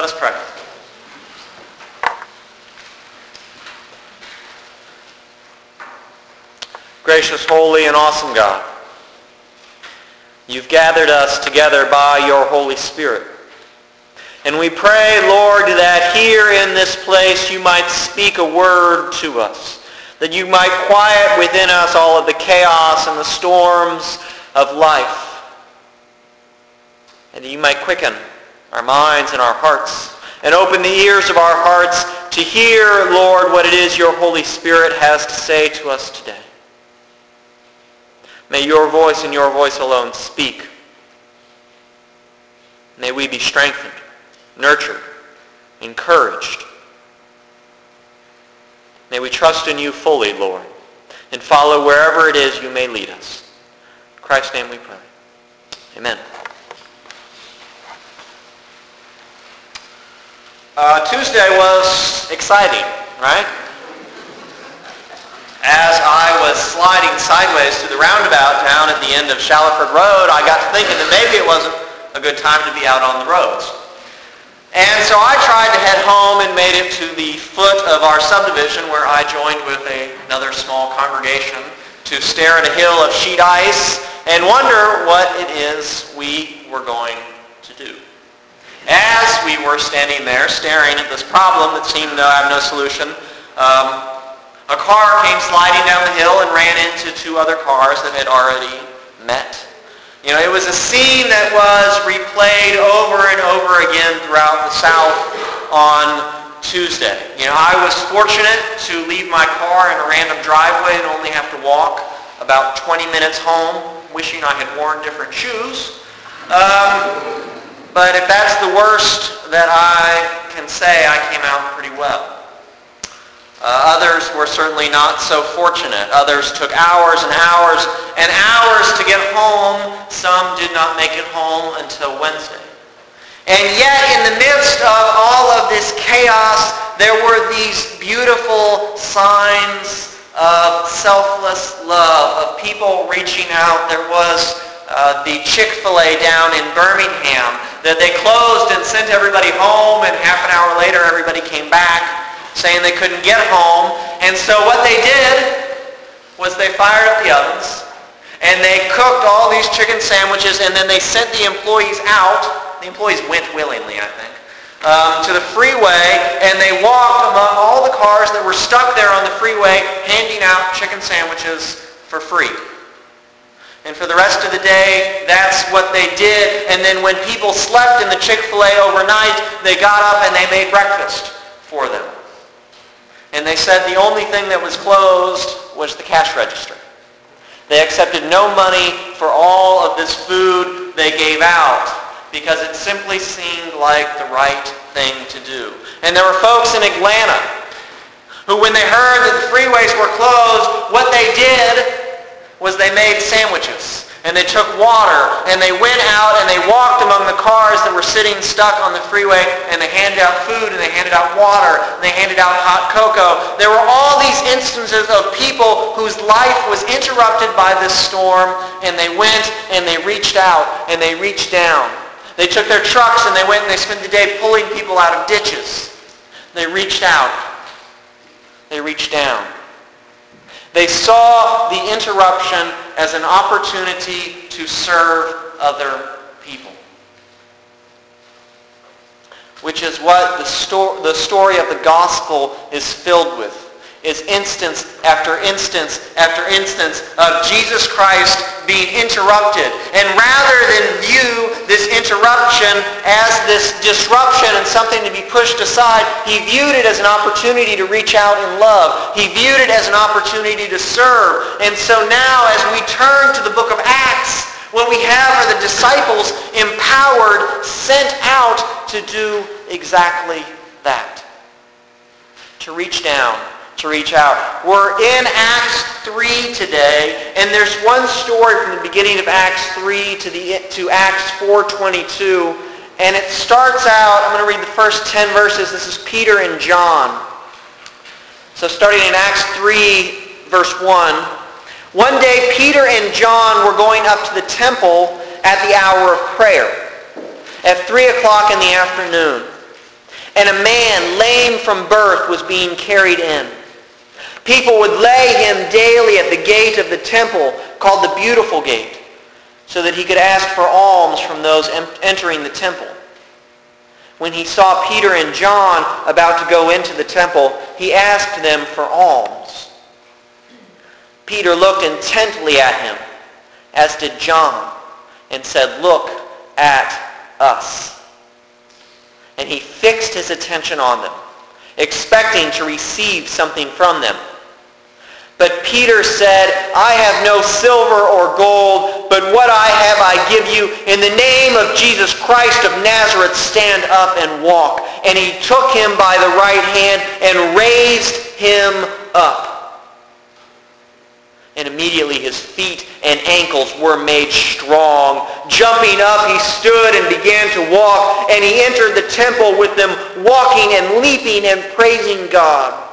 Let us pray. Gracious, holy, and awesome God, you've gathered us together by your Holy Spirit. And we pray, Lord, that here in this place you might speak a word to us, that you might quiet within us all of the chaos and the storms of life, and that you might quicken our minds and our hearts and open the ears of our hearts to hear, Lord, what it is your Holy Spirit has to say to us today. May your voice and your voice alone speak. May we be strengthened, nurtured, encouraged. May we trust in you fully, Lord, and follow wherever it is you may lead us. In Christ's name we pray. Amen. Uh, Tuesday was exciting, right? as I was sliding sideways to the roundabout down at the end of Shallowford Road, I got to thinking that maybe it wasn't a good time to be out on the roads. And so I tried to head home and made it to the foot of our subdivision where I joined with a, another small congregation to stare at a hill of sheet ice and wonder what it is we were going to do. As we were standing there staring at this problem that seemed to have no solution, um, a car came sliding down the hill and ran into two other cars that had already met. You know, it was a scene that was replayed over and over again throughout the South on Tuesday. You know, I was fortunate to leave my car in a random driveway and only have to walk about 20 minutes home, wishing I had worn different shoes. Um, but if that's the worst that I can say, I came out pretty well. Uh, others were certainly not so fortunate. Others took hours and hours and hours to get home. Some did not make it home until Wednesday. And yet in the midst of all of this chaos, there were these beautiful signs of selfless love, of people reaching out. There was uh, the Chick-fil-A down in Birmingham that they closed and sent everybody home, and half an hour later everybody came back saying they couldn't get home. And so what they did was they fired up the ovens and they cooked all these chicken sandwiches and then they sent the employees out. The employees went willingly, I think, um, to the freeway and they walked among all the cars that were stuck there on the freeway handing out chicken sandwiches for free. And for the rest of the day, that's what they did. And then when people slept in the Chick-fil-A overnight, they got up and they made breakfast for them. And they said the only thing that was closed was the cash register. They accepted no money for all of this food they gave out because it simply seemed like the right thing to do. And there were folks in Atlanta who when they heard that the freeways were closed, what they did was they made sandwiches and they took water and they went out and they walked among the cars that were sitting stuck on the freeway and they handed out food and they handed out water and they handed out hot cocoa. There were all these instances of people whose life was interrupted by this storm and they went and they reached out and they reached down. They took their trucks and they went and they spent the day pulling people out of ditches. They reached out. They reached down. They saw the interruption as an opportunity to serve other people. Which is what the, sto- the story of the gospel is filled with is instance after instance after instance of Jesus Christ being interrupted. And rather than view this interruption as this disruption and something to be pushed aside, he viewed it as an opportunity to reach out in love. He viewed it as an opportunity to serve. And so now as we turn to the book of Acts, what we have are the disciples empowered, sent out to do exactly that. To reach down to reach out. We're in Acts 3 today, and there's one story from the beginning of Acts 3 to, the, to Acts 4.22, and it starts out, I'm going to read the first 10 verses. This is Peter and John. So starting in Acts 3, verse 1. One day Peter and John were going up to the temple at the hour of prayer, at 3 o'clock in the afternoon. and a man lame from birth was being carried in. People would lay him daily at the gate of the temple called the Beautiful Gate so that he could ask for alms from those entering the temple. When he saw Peter and John about to go into the temple, he asked them for alms. Peter looked intently at him, as did John, and said, Look at us and he fixed his attention on them, expecting to receive something from them. But Peter said, I have no silver or gold, but what I have I give you. In the name of Jesus Christ of Nazareth, stand up and walk. And he took him by the right hand and raised him up and immediately his feet and ankles were made strong. Jumping up, he stood and began to walk, and he entered the temple with them, walking and leaping and praising God.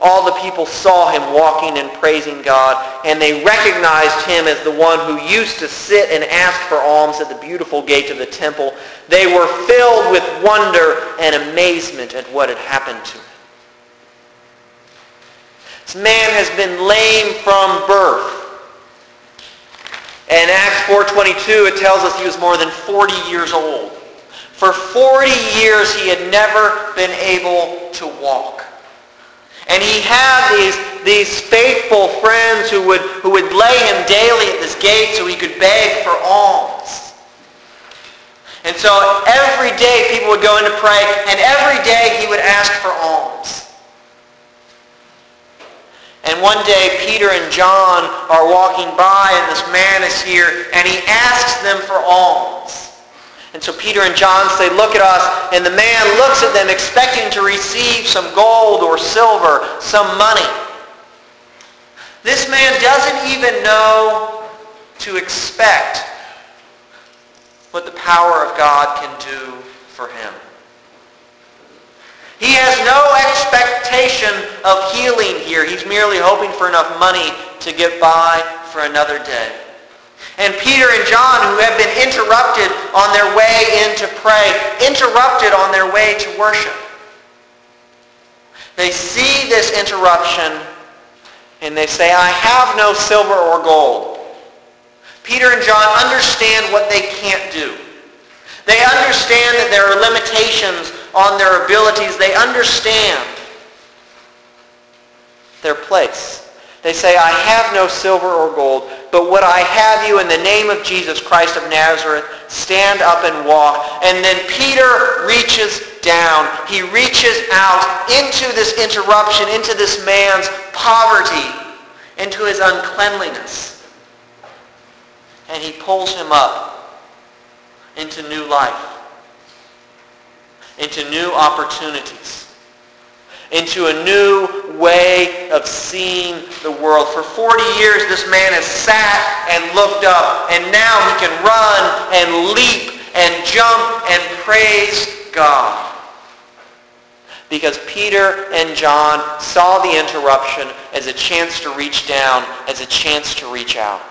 All the people saw him walking and praising God, and they recognized him as the one who used to sit and ask for alms at the beautiful gate of the temple. They were filled with wonder and amazement at what had happened to him. This man has been lame from birth. In Acts 4.22, it tells us he was more than 40 years old. For 40 years, he had never been able to walk. And he had these, these faithful friends who would, who would lay him daily at this gate so he could beg for alms. And so every day people would go in to pray, and every day he would ask for alms. And one day Peter and John are walking by and this man is here and he asks them for alms. And so Peter and John say, look at us. And the man looks at them expecting to receive some gold or silver, some money. This man doesn't even know to expect what the power of God can do for him. He has no expectation of healing here. He's merely hoping for enough money to get by for another day. And Peter and John, who have been interrupted on their way in to pray, interrupted on their way to worship. They see this interruption and they say, I have no silver or gold. Peter and John understand what they can't do. They understand that there are limitations on their abilities. They understand their place. They say, I have no silver or gold, but what I have you in the name of Jesus Christ of Nazareth, stand up and walk. And then Peter reaches down. He reaches out into this interruption, into this man's poverty, into his uncleanliness. And he pulls him up into new life into new opportunities, into a new way of seeing the world. For 40 years, this man has sat and looked up, and now he can run and leap and jump and praise God. Because Peter and John saw the interruption as a chance to reach down, as a chance to reach out.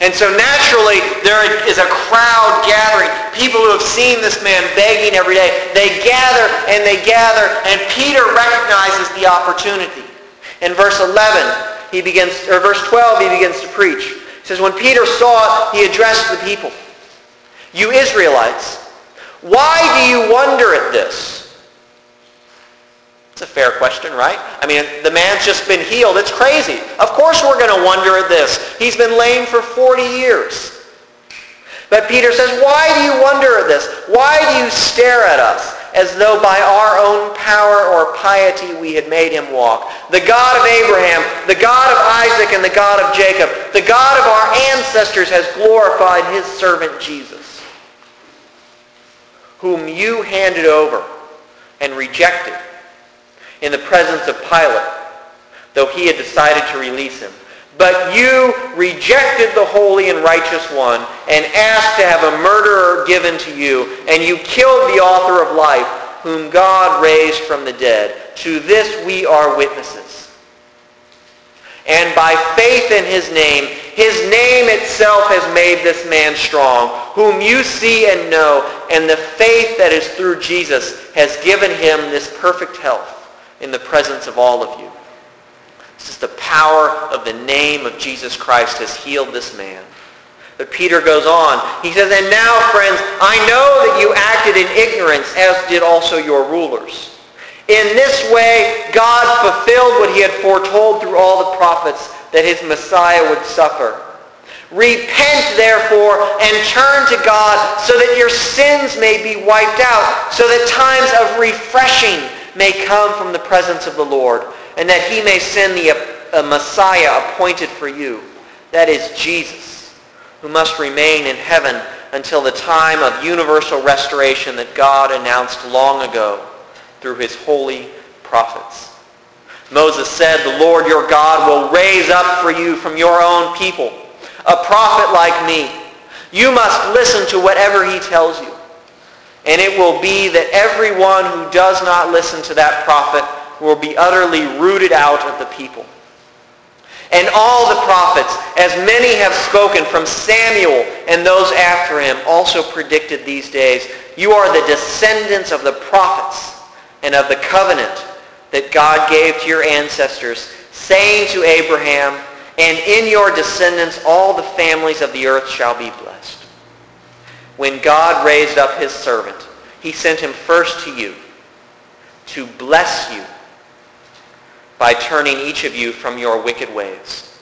And so naturally, there is a crowd gathering. People who have seen this man begging every day. They gather and they gather, and Peter recognizes the opportunity. In verse 11, he begins, or verse 12, he begins to preach. He says, when Peter saw it, he addressed the people. You Israelites, why do you wonder at this? It's a fair question, right? I mean, the man's just been healed. It's crazy. Of course we're going to wonder at this. He's been lame for 40 years. But Peter says, why do you wonder at this? Why do you stare at us as though by our own power or piety we had made him walk? The God of Abraham, the God of Isaac, and the God of Jacob, the God of our ancestors has glorified his servant Jesus, whom you handed over and rejected in the presence of Pilate, though he had decided to release him. But you rejected the holy and righteous one and asked to have a murderer given to you, and you killed the author of life, whom God raised from the dead. To this we are witnesses. And by faith in his name, His name itself has made this man strong, whom you see and know, and the faith that is through Jesus has given him this perfect health in the presence of all of you. Is the power of the name of Jesus Christ has healed this man. But Peter goes on. He says, And now, friends, I know that you acted in ignorance, as did also your rulers. In this way, God fulfilled what he had foretold through all the prophets, that his Messiah would suffer. Repent, therefore, and turn to God so that your sins may be wiped out, so that times of refreshing may come from the presence of the Lord, and that he may send the a Messiah appointed for you, that is Jesus who must remain in heaven until the time of universal restoration that God announced long ago through his holy prophets. Moses said, the Lord your God will raise up for you from your own people a prophet like me. You must listen to whatever he tells you. And it will be that everyone who does not listen to that prophet will be utterly rooted out of the people. And all the prophets, as many have spoken from Samuel and those after him, also predicted these days. You are the descendants of the prophets and of the covenant that God gave to your ancestors, saying to Abraham, and in your descendants all the families of the earth shall be blessed. When God raised up his servant, he sent him first to you to bless you by turning each of you from your wicked ways.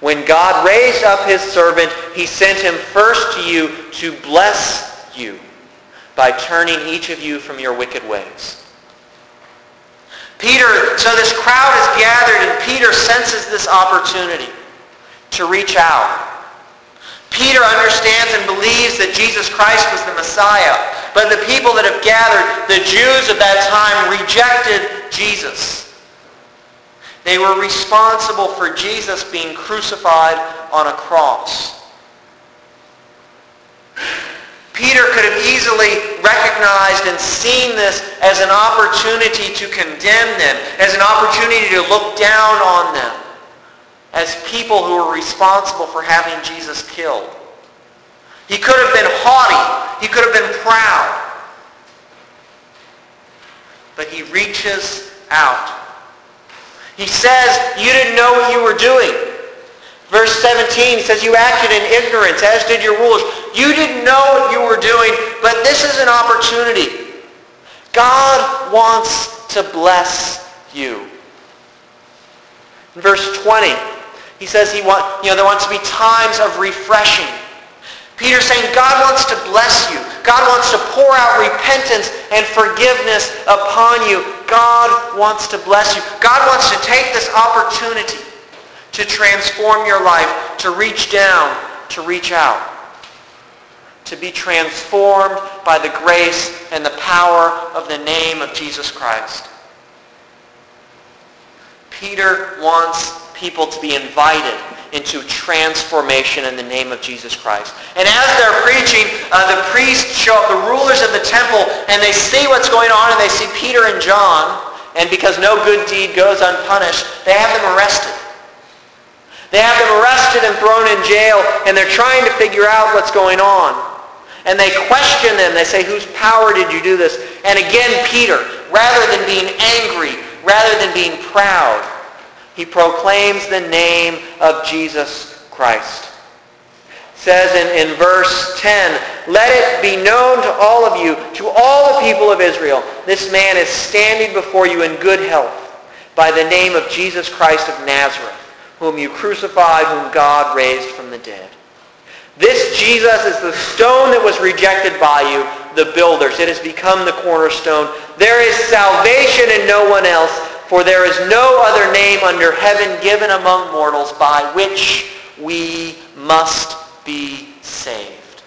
When God raised up his servant, he sent him first to you to bless you by turning each of you from your wicked ways. Peter, so this crowd is gathered and Peter senses this opportunity to reach out. Peter understands and believes that Jesus Christ was the Messiah. But the people that have gathered, the Jews of that time, rejected Jesus. They were responsible for Jesus being crucified on a cross. Peter could have easily recognized and seen this as an opportunity to condemn them, as an opportunity to look down on them, as people who were responsible for having Jesus killed. He could have been haughty. He could have been proud. But he reaches out he says, you didn't know what you were doing. Verse 17 he says, you acted in ignorance, as did your rulers. You didn't know what you were doing, but this is an opportunity. God wants to bless you. In verse 20, he says he want, you know, there wants to be times of refreshing. Peter's saying God wants to bless you. God wants to pour out repentance and forgiveness upon you. God wants to bless you. God wants to take this opportunity to transform your life, to reach down, to reach out, to be transformed by the grace and the power of the name of Jesus Christ. Peter wants people to be invited into transformation in the name of Jesus Christ. And as they're preaching, uh, the priests show up, the rulers of the temple, and they see what's going on, and they see Peter and John, and because no good deed goes unpunished, they have them arrested. They have them arrested and thrown in jail, and they're trying to figure out what's going on. And they question them. They say, whose power did you do this? And again, Peter, rather than being angry, rather than being proud, he proclaims the name of Jesus Christ. Says in, in verse 10, Let it be known to all of you, to all the people of Israel, this man is standing before you in good health by the name of Jesus Christ of Nazareth, whom you crucified, whom God raised from the dead. This Jesus is the stone that was rejected by you, the builders. It has become the cornerstone. There is salvation in no one else, for there is no other name under heaven given among mortals by which we must be saved.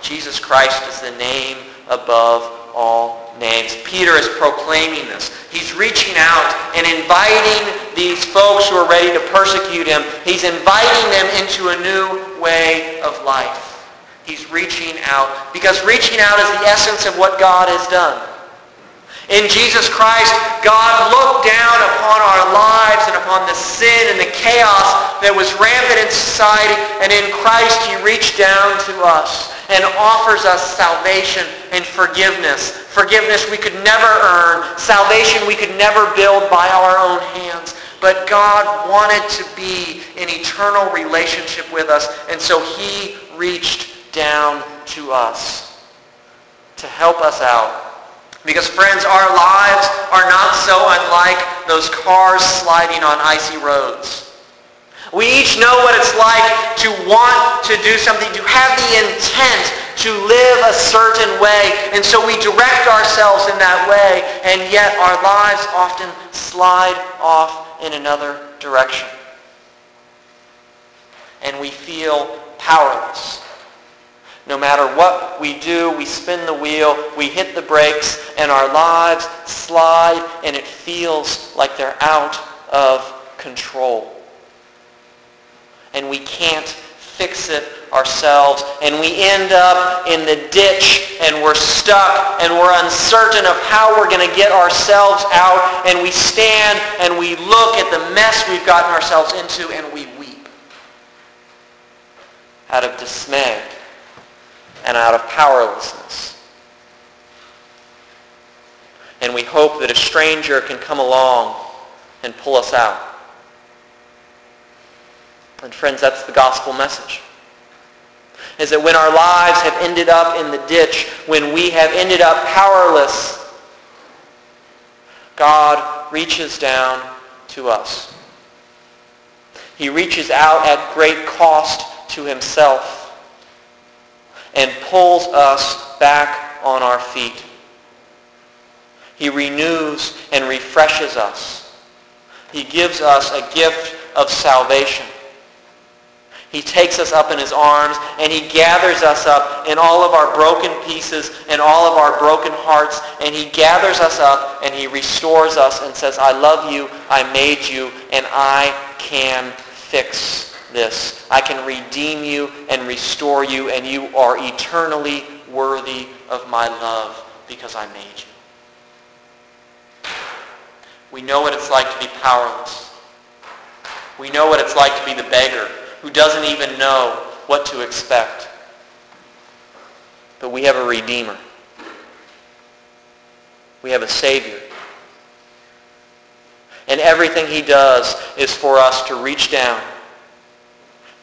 Jesus Christ is the name above all names. Peter is proclaiming this. He's reaching out and inviting these folks who are ready to persecute him. He's inviting them into a new way of life. He's reaching out because reaching out is the essence of what God has done. In Jesus Christ, God looked down upon our lives and upon the sin and the chaos that was rampant in society, and in Christ he reached down to us and offers us salvation and forgiveness. Forgiveness we could never earn. Salvation we could never build by our own hands. But God wanted to be in eternal relationship with us, and so he reached down to us to help us out because friends, our lives are not so unlike those cars sliding on icy roads. We each know what it's like to want to do something, to have the intent to live a certain way. And so we direct ourselves in that way, and yet our lives often slide off in another direction. And we feel powerless. No matter what we do, we spin the wheel, we hit the brakes, and our lives slide, and it feels like they're out of control. And we can't fix it ourselves, and we end up in the ditch, and we're stuck, and we're uncertain of how we're going to get ourselves out, and we stand and we look at the mess we've gotten ourselves into, and we weep out of dismay and out of powerlessness. And we hope that a stranger can come along and pull us out. And friends, that's the gospel message. Is that when our lives have ended up in the ditch, when we have ended up powerless, God reaches down to us. He reaches out at great cost to himself and pulls us back on our feet. He renews and refreshes us. He gives us a gift of salvation. He takes us up in his arms and he gathers us up in all of our broken pieces and all of our broken hearts and he gathers us up and he restores us and says, I love you, I made you, and I can fix this. I can redeem you and restore you, and you are eternally worthy of my love because I made you. We know what it's like to be powerless. We know what it's like to be the beggar who doesn't even know what to expect. But we have a Redeemer. We have a Savior. And everything he does is for us to reach down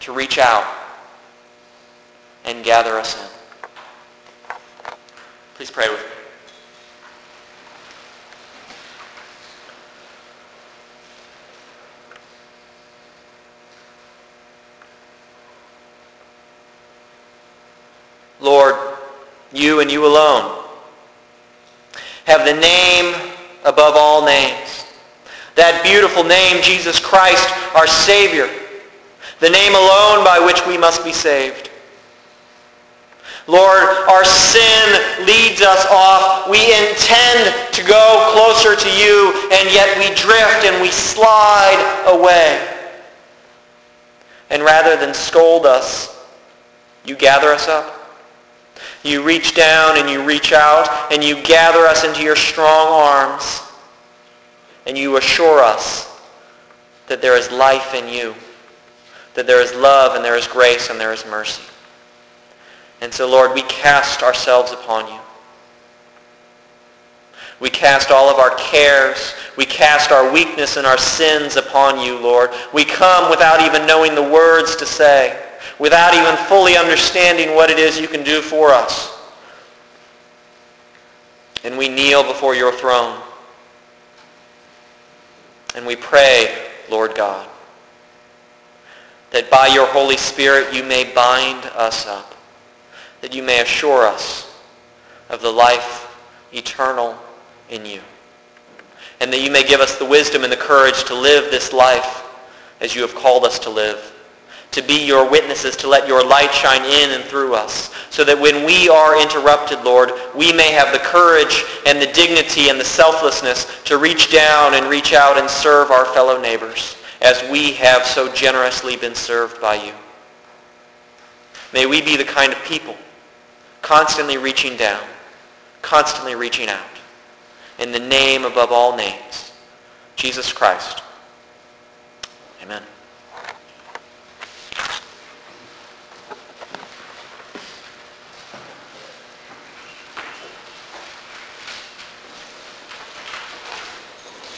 to reach out and gather us in. Please pray with me. Lord, you and you alone have the name above all names. That beautiful name, Jesus Christ, our Savior, the name alone by which we must be saved. Lord, our sin leads us off. We intend to go closer to you, and yet we drift and we slide away. And rather than scold us, you gather us up. You reach down and you reach out, and you gather us into your strong arms, and you assure us that there is life in you that there is love and there is grace and there is mercy. And so, Lord, we cast ourselves upon you. We cast all of our cares. We cast our weakness and our sins upon you, Lord. We come without even knowing the words to say, without even fully understanding what it is you can do for us. And we kneel before your throne. And we pray, Lord God, that by your Holy Spirit you may bind us up, that you may assure us of the life eternal in you, and that you may give us the wisdom and the courage to live this life as you have called us to live, to be your witnesses, to let your light shine in and through us, so that when we are interrupted, Lord, we may have the courage and the dignity and the selflessness to reach down and reach out and serve our fellow neighbors as we have so generously been served by you. May we be the kind of people constantly reaching down, constantly reaching out, in the name above all names, Jesus Christ. Amen.